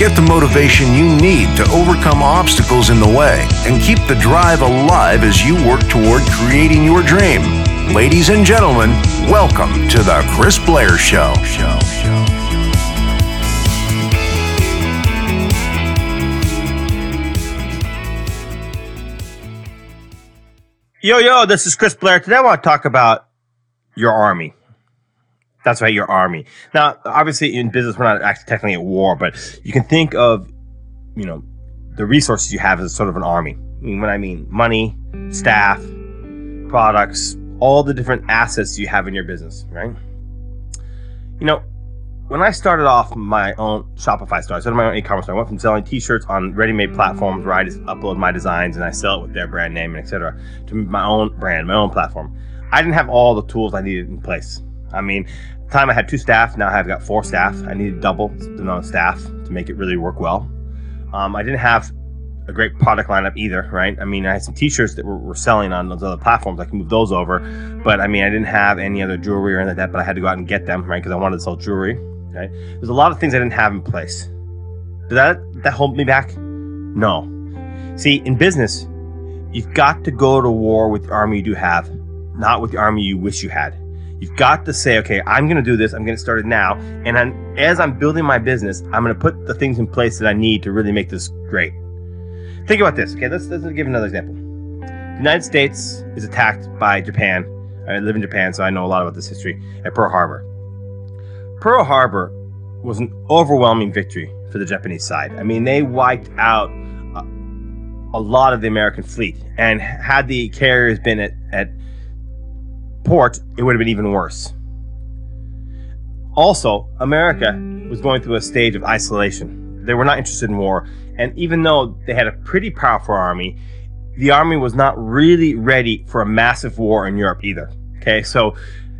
Get the motivation you need to overcome obstacles in the way and keep the drive alive as you work toward creating your dream. Ladies and gentlemen, welcome to the Chris Blair Show. Yo, yo, this is Chris Blair. Today I want to talk about your army. That's right, your army. Now, obviously, in business, we're not actually technically at war, but you can think of, you know, the resources you have as sort of an army. I mean, when I mean money, staff, products, all the different assets you have in your business, right? You know, when I started off my own Shopify store, I started my own e-commerce store. I went from selling T-shirts on ready-made platforms where I just upload my designs and I sell it with their brand name and etc. to my own brand, my own platform. I didn't have all the tools I needed in place. I mean, the time I had two staff. Now I've got four staff. I needed double the amount of staff to make it really work well. Um, I didn't have a great product lineup either, right? I mean, I had some T-shirts that were, were, selling on those other platforms. I can move those over, but I mean, I didn't have any other jewelry or anything like that. But I had to go out and get them, right? Because I wanted to sell jewelry. Okay, there's a lot of things I didn't have in place. Did that that hold me back? No. See, in business, you've got to go to war with the army you do have, not with the army you wish you had. You've got to say, okay, I'm going to do this. I'm going to start it now, and I'm, as I'm building my business, I'm going to put the things in place that I need to really make this great. Think about this. Okay, let's, let's give another example. The United States is attacked by Japan. I live in Japan, so I know a lot about this history at Pearl Harbor. Pearl Harbor was an overwhelming victory for the Japanese side. I mean, they wiped out a, lot of the American fleet, and had the carriers been at, at port, it would have been even worse. Also, America was going through a stage of isolation. They were not interested in war, and even though they had a pretty powerful army, the army was not really ready for a massive war in Europe either. Okay, so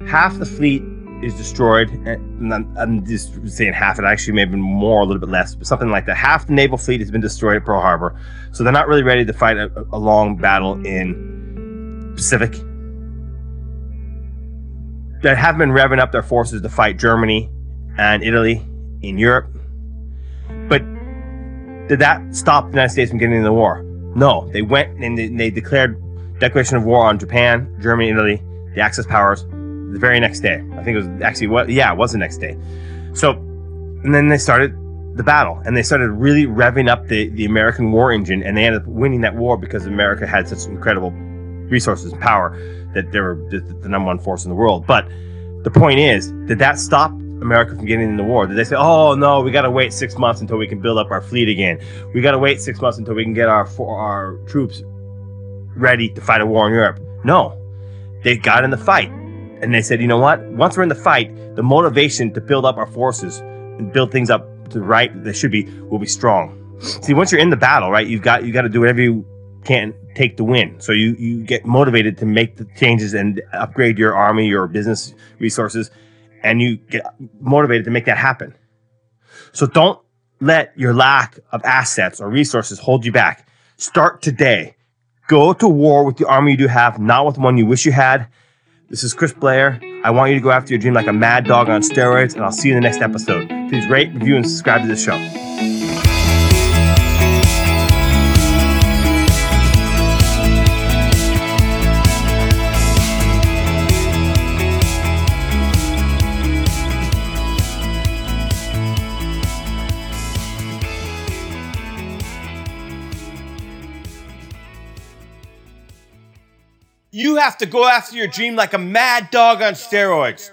half the fleet is destroyed. And I'm just saying half. It actually may have been more, a little bit less, but something like that. Half the naval fleet has been destroyed at Pearl Harbor, so they're not really ready to fight a, a long battle in Pacific. They have been revving up their forces to fight Germany and Italy in Europe. But did that stop the United States from getting in the war? No, they went and they, they declared declaration of war on Japan, Germany, Italy, the Axis powers, the very next day. I think it was actually what, yeah, it was the next day. So, and then they started the battle and they started really revving up the, the American war engine and they ended up winning that war because America had such incredible resources and power that they were the, number one force in the world. But the point is, did that stop America from getting in the war? Did they say, oh no, we got to wait six months until we can build up our fleet again? We got to wait six months until we can get our our troops ready to fight a war in Europe? No, they got in the fight and they said, you know what? Once we're in the fight, the motivation to build up our forces and build things up to the right that should be will be strong. See, once you're in the battle, right, you've got you got to do whatever you can take the win. So you you get motivated to make the changes and upgrade your army, your business resources, and you get motivated to make that happen. So don't let your lack of assets or resources hold you back. Start today. Go to war with the army you do have, not with the one you wish you had. This is Chris Blair. I want you to go after your dream like a mad dog on steroids, and I'll see you in the next episode. Please rate, review, and subscribe to the show. You have to go after your dream like a mad dog on steroids.